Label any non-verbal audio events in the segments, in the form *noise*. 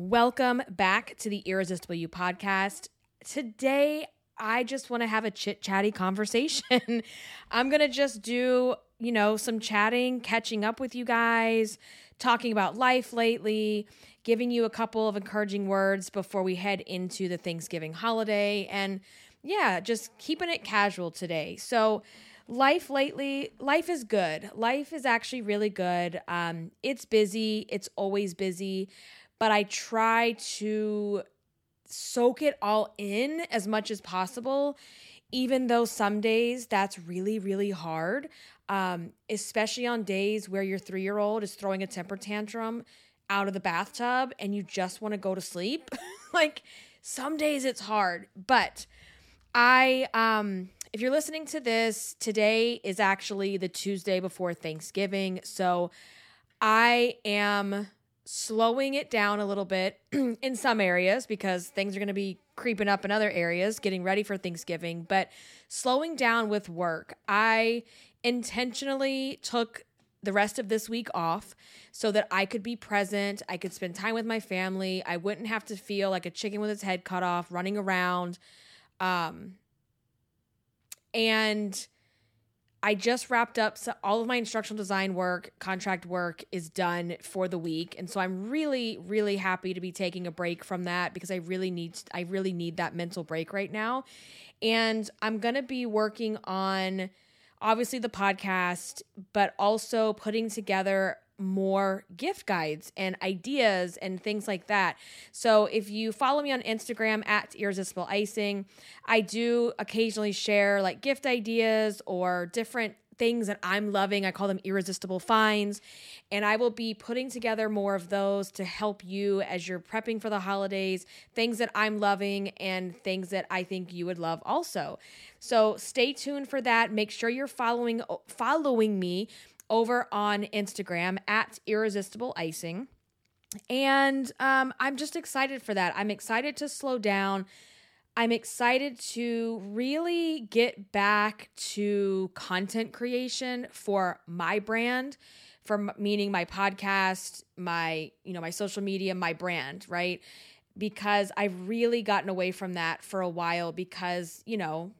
Welcome back to the Irresistible You podcast. Today, I just want to have a chit chatty conversation. *laughs* I'm going to just do, you know, some chatting, catching up with you guys, talking about life lately, giving you a couple of encouraging words before we head into the Thanksgiving holiday. And yeah, just keeping it casual today. So, life lately, life is good. Life is actually really good. Um, it's busy, it's always busy, but I try to soak it all in as much as possible, even though some days that's really, really hard, um, especially on days where your three year old is throwing a temper tantrum out of the bathtub and you just want to go to sleep. *laughs* like some days it's hard, but I, um, if you're listening to this, today is actually the Tuesday before Thanksgiving. So I am slowing it down a little bit *clears throat* in some areas because things are going to be creeping up in other areas, getting ready for Thanksgiving, but slowing down with work. I intentionally took the rest of this week off so that I could be present. I could spend time with my family. I wouldn't have to feel like a chicken with its head cut off running around. Um, and I just wrapped up so all of my instructional design work, contract work is done for the week. And so I'm really really happy to be taking a break from that because I really need I really need that mental break right now. And I'm going to be working on obviously the podcast, but also putting together more gift guides and ideas and things like that. So if you follow me on Instagram at irresistible icing, I do occasionally share like gift ideas or different things that I'm loving. I call them irresistible finds. And I will be putting together more of those to help you as you're prepping for the holidays, things that I'm loving and things that I think you would love also. So stay tuned for that. Make sure you're following following me over on Instagram at irresistible icing. And um, I'm just excited for that. I'm excited to slow down. I'm excited to really get back to content creation for my brand, for meaning my podcast, my, you know, my social media, my brand, right? Because I've really gotten away from that for a while because, you know,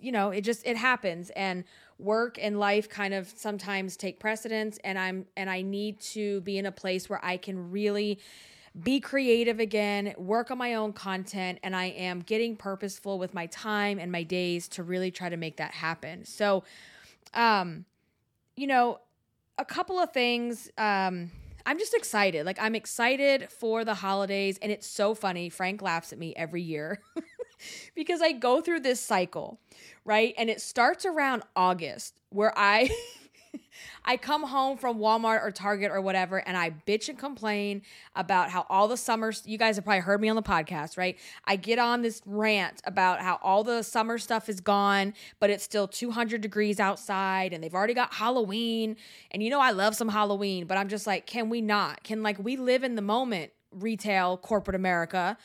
you know, it just it happens and work and life kind of sometimes take precedence and I'm and I need to be in a place where I can really be creative again, work on my own content, and I am getting purposeful with my time and my days to really try to make that happen. So, um, you know, a couple of things. Um, I'm just excited. Like, I'm excited for the holidays, and it's so funny. Frank laughs at me every year *laughs* *laughs* because I go through this cycle, right? And it starts around August where I. *laughs* I come home from Walmart or Target or whatever, and I bitch and complain about how all the summer, you guys have probably heard me on the podcast, right? I get on this rant about how all the summer stuff is gone, but it's still 200 degrees outside, and they've already got Halloween. And you know, I love some Halloween, but I'm just like, can we not? Can like we live in the moment, retail, corporate America?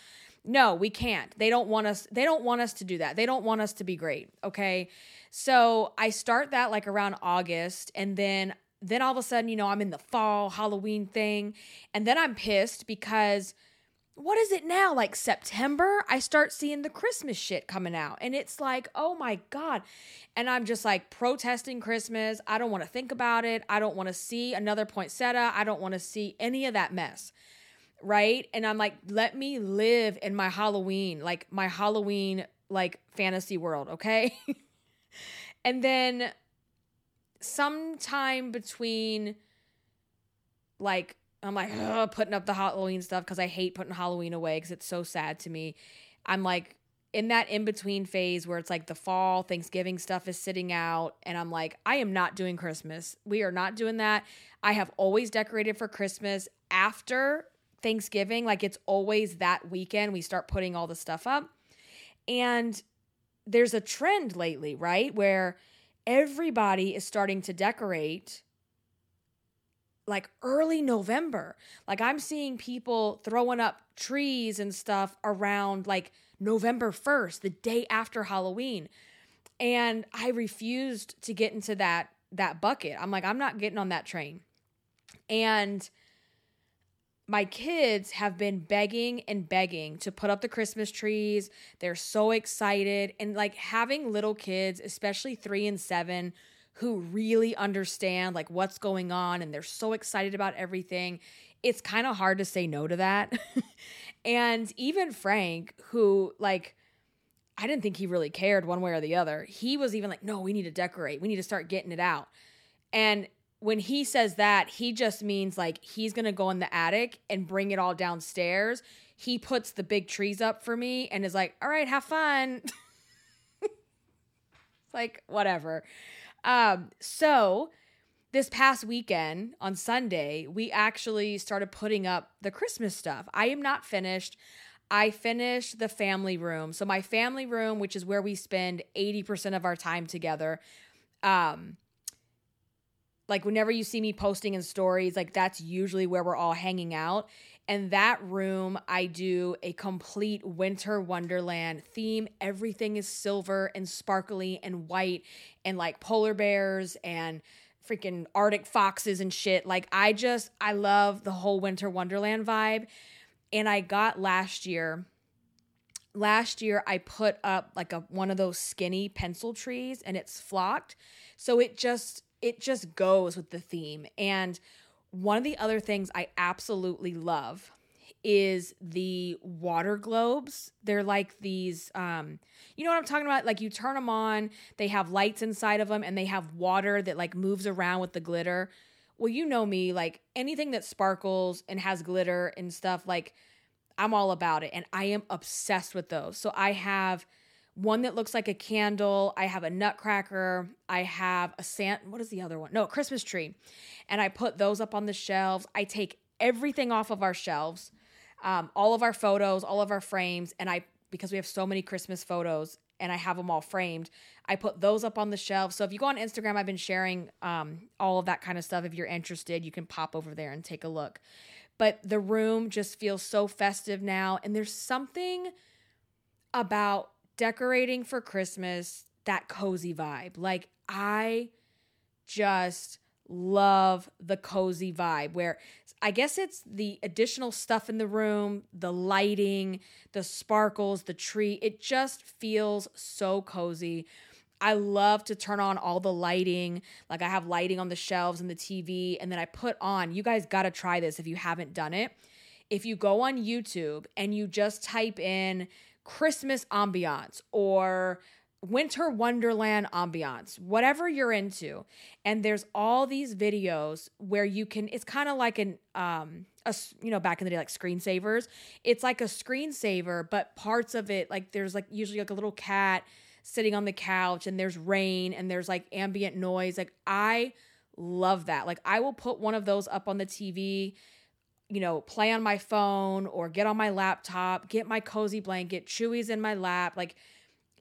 No, we can't. They don't want us they don't want us to do that. They don't want us to be great, okay? So, I start that like around August and then then all of a sudden, you know, I'm in the fall Halloween thing and then I'm pissed because what is it now? Like September, I start seeing the Christmas shit coming out. And it's like, oh my God. And I'm just like protesting Christmas. I don't want to think about it. I don't want to see another poinsettia. I don't want to see any of that mess right? And I'm like, let me live in my Halloween, like my Halloween like fantasy world, okay? *laughs* and then sometime between like I'm like putting up the Halloween stuff because I hate putting Halloween away because it's so sad to me. I'm like in that in between phase where it's like the fall Thanksgiving stuff is sitting out, and I'm like, I am not doing Christmas. We are not doing that. I have always decorated for Christmas after Thanksgiving, like it's always that weekend we start putting all the stuff up. And there's a trend lately, right? Where everybody is starting to decorate like early November. Like I'm seeing people throwing up trees and stuff around like November 1st, the day after Halloween. And I refused to get into that that bucket. I'm like I'm not getting on that train. And my kids have been begging and begging to put up the Christmas trees. They're so excited. And like having little kids, especially three and seven, who really understand like what's going on and they're so excited about everything, it's kind of hard to say no to that. *laughs* and even Frank, who like, I didn't think he really cared one way or the other. He was even like, no, we need to decorate. We need to start getting it out. And when he says that, he just means like he's going to go in the attic and bring it all downstairs. He puts the big trees up for me and is like, all right, have fun. it's *laughs* like, whatever. Um, so this past weekend on Sunday, we actually started putting up the Christmas stuff. I am not finished. I finished the family room. So my family room, which is where we spend 80% of our time together, um, like whenever you see me posting in stories, like that's usually where we're all hanging out. And that room, I do a complete winter wonderland theme. Everything is silver and sparkly and white and like polar bears and freaking Arctic foxes and shit. Like I just I love the whole winter wonderland vibe. And I got last year last year I put up like a one of those skinny pencil trees and it's flocked. So it just it just goes with the theme. And one of the other things I absolutely love is the water globes. They're like these um you know what I'm talking about? Like you turn them on, they have lights inside of them and they have water that like moves around with the glitter. Well, you know me, like anything that sparkles and has glitter and stuff like I'm all about it and I am obsessed with those. So I have one that looks like a candle. I have a nutcracker. I have a Santa. What is the other one? No, Christmas tree. And I put those up on the shelves. I take everything off of our shelves, um, all of our photos, all of our frames, and I because we have so many Christmas photos and I have them all framed. I put those up on the shelf. So if you go on Instagram, I've been sharing um, all of that kind of stuff. If you're interested, you can pop over there and take a look. But the room just feels so festive now, and there's something about decorating for Christmas, that cozy vibe. Like, I just love the cozy vibe where I guess it's the additional stuff in the room, the lighting, the sparkles, the tree. It just feels so cozy. I love to turn on all the lighting. Like I have lighting on the shelves and the TV, and then I put on, you guys got to try this if you haven't done it. If you go on YouTube and you just type in Christmas ambiance or winter wonderland ambiance, whatever you're into. And there's all these videos where you can it's kind of like an um a you know back in the day like screensavers. It's like a screensaver, but parts of it like there's like usually like a little cat sitting on the couch and there's rain and there's like ambient noise. Like I love that. Like I will put one of those up on the TV you know, play on my phone or get on my laptop, get my cozy blanket, Chewy's in my lap. Like,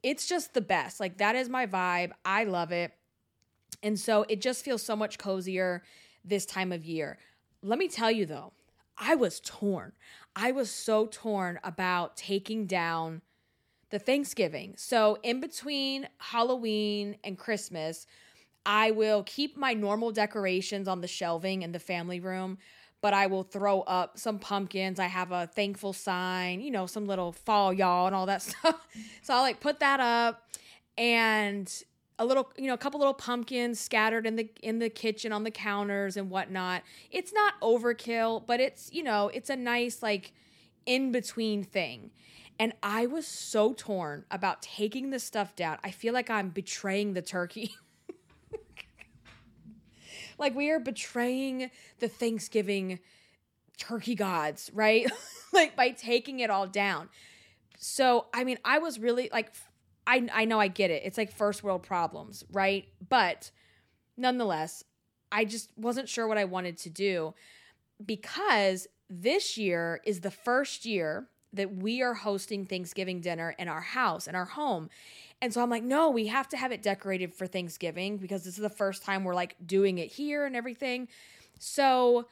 it's just the best. Like, that is my vibe. I love it. And so it just feels so much cozier this time of year. Let me tell you though, I was torn. I was so torn about taking down the Thanksgiving. So, in between Halloween and Christmas, I will keep my normal decorations on the shelving in the family room but I will throw up some pumpkins. I have a thankful sign, you know, some little fall y'all and all that *laughs* stuff. So I'll like put that up and a little, you know, a couple little pumpkins scattered in the in the kitchen on the counters and whatnot. It's not overkill, but it's, you know, it's a nice like in between thing. And I was so torn about taking this stuff down. I feel like I'm betraying the turkey. *laughs* Like we are betraying the Thanksgiving turkey gods, right? *laughs* like by taking it all down. So, I mean, I was really like I I know I get it. It's like first world problems, right? But nonetheless, I just wasn't sure what I wanted to do because this year is the first year that we are hosting Thanksgiving dinner in our house, in our home. And so I'm like, no, we have to have it decorated for Thanksgiving because this is the first time we're like doing it here and everything. So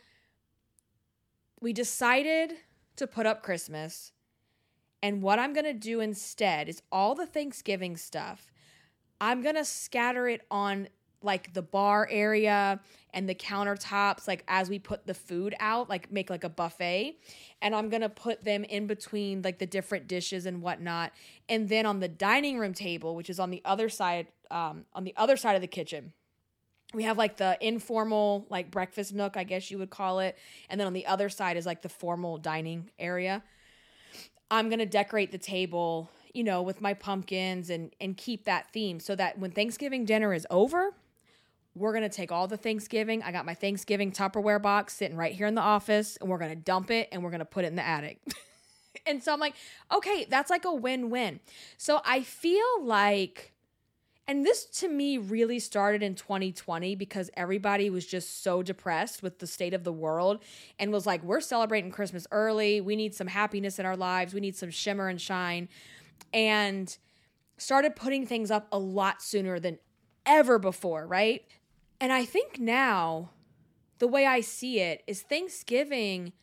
we decided to put up Christmas. And what I'm going to do instead is all the Thanksgiving stuff, I'm going to scatter it on like the bar area and the countertops like as we put the food out like make like a buffet. And i'm gonna put them in between like the different dishes and whatnot. And then on the dining room table which is on the other side um, on the other side of the kitchen we have like the informal like breakfast nook i guess you would call it. And then on the other side is like the formal dining area. I'm gonna decorate the table you know with my pumpkins and and keep that theme so that when thanksgiving dinner is over we're going to take all the Thanksgiving. I got my Thanksgiving Tupperware box sitting right here in the office, and we're going to dump it and we're going to put it in the attic. *laughs* and so I'm like, okay, that's like a win win. So I feel like, and this to me really started in 2020 because everybody was just so depressed with the state of the world and was like, we're celebrating Christmas early. We need some happiness in our lives. We need some shimmer and shine. And started putting things up a lot sooner than ever before, right? And I think now, the way I see it is Thanksgiving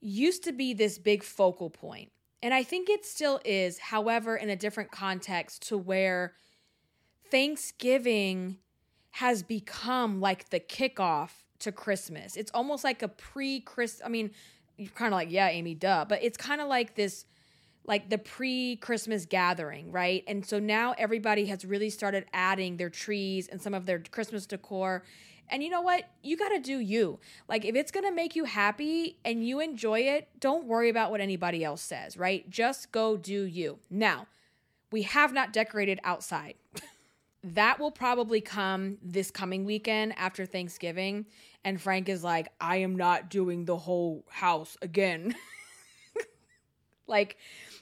used to be this big focal point. And I think it still is, however, in a different context to where Thanksgiving has become like the kickoff to Christmas. It's almost like a pre Chris I mean, you're kind of like, yeah, Amy, duh, but it's kind of like this like the pre Christmas gathering, right? And so now everybody has really started adding their trees and some of their Christmas decor. And you know what? You got to do you. Like, if it's going to make you happy and you enjoy it, don't worry about what anybody else says, right? Just go do you. Now, we have not decorated outside. *laughs* that will probably come this coming weekend after Thanksgiving. And Frank is like, I am not doing the whole house again. *laughs* like,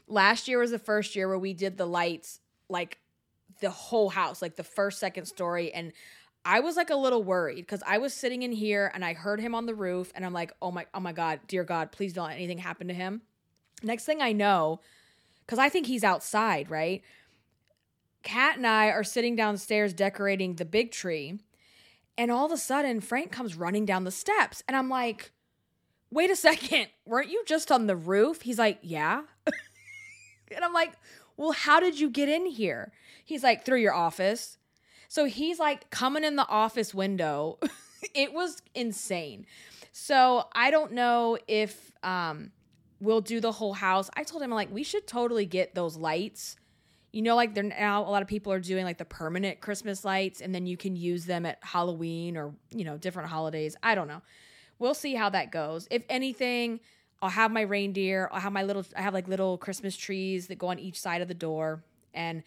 last year was the first year where we did the lights like the whole house, like the first, second story. And I was like a little worried because I was sitting in here and I heard him on the roof and I'm like, oh my, oh my God, dear God, please don't let anything happen to him. Next thing I know, because I think he's outside, right? Kat and I are sitting downstairs decorating the big tree. And all of a sudden, Frank comes running down the steps. And I'm like, wait a second, weren't you just on the roof? He's like, yeah. *laughs* And I'm like, well, how did you get in here? He's like, through your office. So he's like coming in the office window. *laughs* it was insane. So I don't know if um, we'll do the whole house. I told him, like, we should totally get those lights. You know, like they're now a lot of people are doing like the permanent Christmas lights, and then you can use them at Halloween or, you know, different holidays. I don't know. We'll see how that goes. If anything, I'll have my reindeer. I'll have my little. I have like little Christmas trees that go on each side of the door. And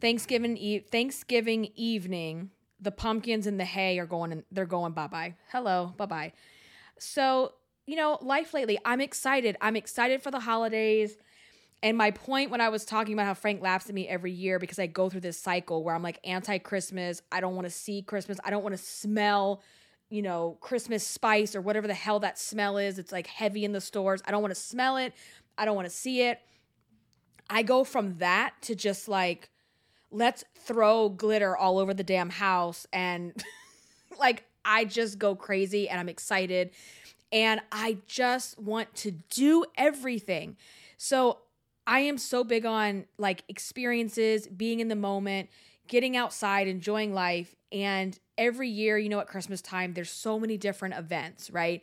Thanksgiving e- Thanksgiving evening, the pumpkins and the hay are going. And they're going bye bye. Hello, bye bye. So you know, life lately. I'm excited. I'm excited for the holidays. And my point when I was talking about how Frank laughs at me every year because I go through this cycle where I'm like anti Christmas. I don't want to see Christmas. I don't want to smell you know, Christmas spice or whatever the hell that smell is. It's like heavy in the stores. I don't want to smell it. I don't want to see it. I go from that to just like, let's throw glitter all over the damn house. And *laughs* like, I just go crazy and I'm excited. And I just want to do everything. So I am so big on like experiences, being in the moment, getting outside, enjoying life. And every year, you know, at Christmas time, there's so many different events, right?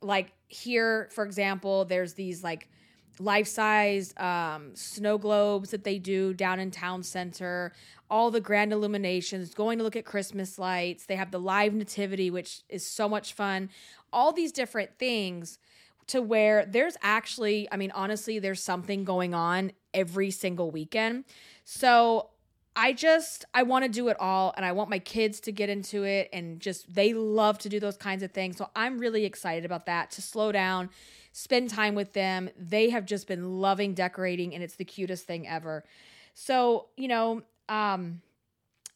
Like here, for example, there's these like life size um, snow globes that they do down in town center, all the grand illuminations, going to look at Christmas lights. They have the live nativity, which is so much fun. All these different things to where there's actually, I mean, honestly, there's something going on every single weekend. So I just I want to do it all and I want my kids to get into it and just they love to do those kinds of things. So I'm really excited about that to slow down, spend time with them. They have just been loving decorating and it's the cutest thing ever. So, you know, um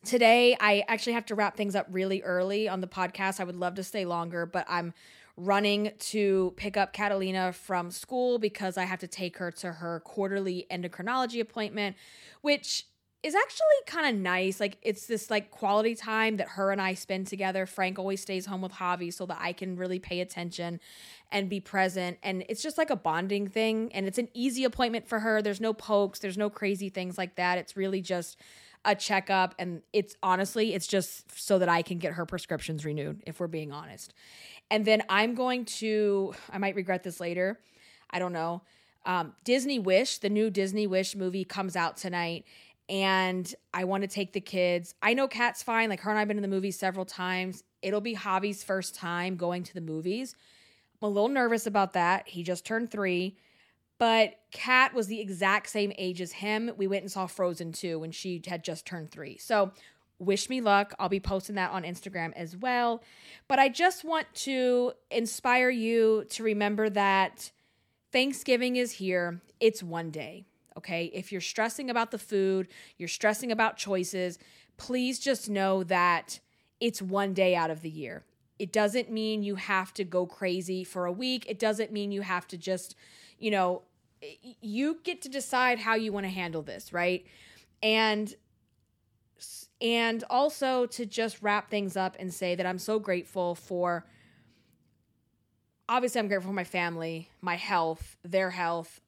today I actually have to wrap things up really early on the podcast. I would love to stay longer, but I'm running to pick up Catalina from school because I have to take her to her quarterly endocrinology appointment, which is actually kind of nice. Like it's this like quality time that her and I spend together. Frank always stays home with Javi so that I can really pay attention and be present. And it's just like a bonding thing. And it's an easy appointment for her. There's no pokes, there's no crazy things like that. It's really just a checkup and it's honestly it's just so that I can get her prescriptions renewed if we're being honest. And then I'm going to I might regret this later. I don't know. Um, Disney Wish, the new Disney Wish movie comes out tonight and I want to take the kids. I know Kat's fine. Like her and I've been in the movies several times. It'll be Javi's first time going to the movies. I'm a little nervous about that. He just turned three. But Kat was the exact same age as him. We went and saw Frozen 2 when she had just turned three. So wish me luck. I'll be posting that on Instagram as well. But I just want to inspire you to remember that Thanksgiving is here. It's one day. Okay. If you're stressing about the food, you're stressing about choices, please just know that it's one day out of the year. It doesn't mean you have to go crazy for a week. It doesn't mean you have to just you know, you get to decide how you want to handle this, right? And and also to just wrap things up and say that I'm so grateful for obviously I'm grateful for my family, my health, their health,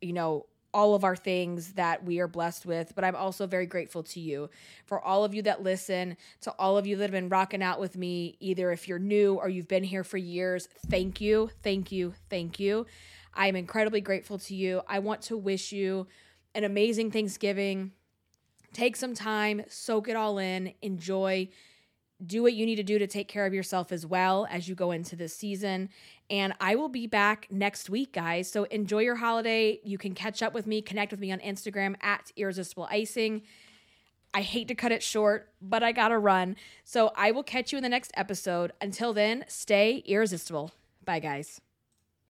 you know, all of our things that we are blessed with, but I'm also very grateful to you for all of you that listen, to all of you that have been rocking out with me, either if you're new or you've been here for years. Thank you, thank you, thank you. I am incredibly grateful to you. I want to wish you an amazing Thanksgiving. Take some time, soak it all in, enjoy, do what you need to do to take care of yourself as well as you go into this season. And I will be back next week, guys. So enjoy your holiday. You can catch up with me, connect with me on Instagram at irresistible icing. I hate to cut it short, but I gotta run. So I will catch you in the next episode. Until then, stay irresistible. Bye, guys.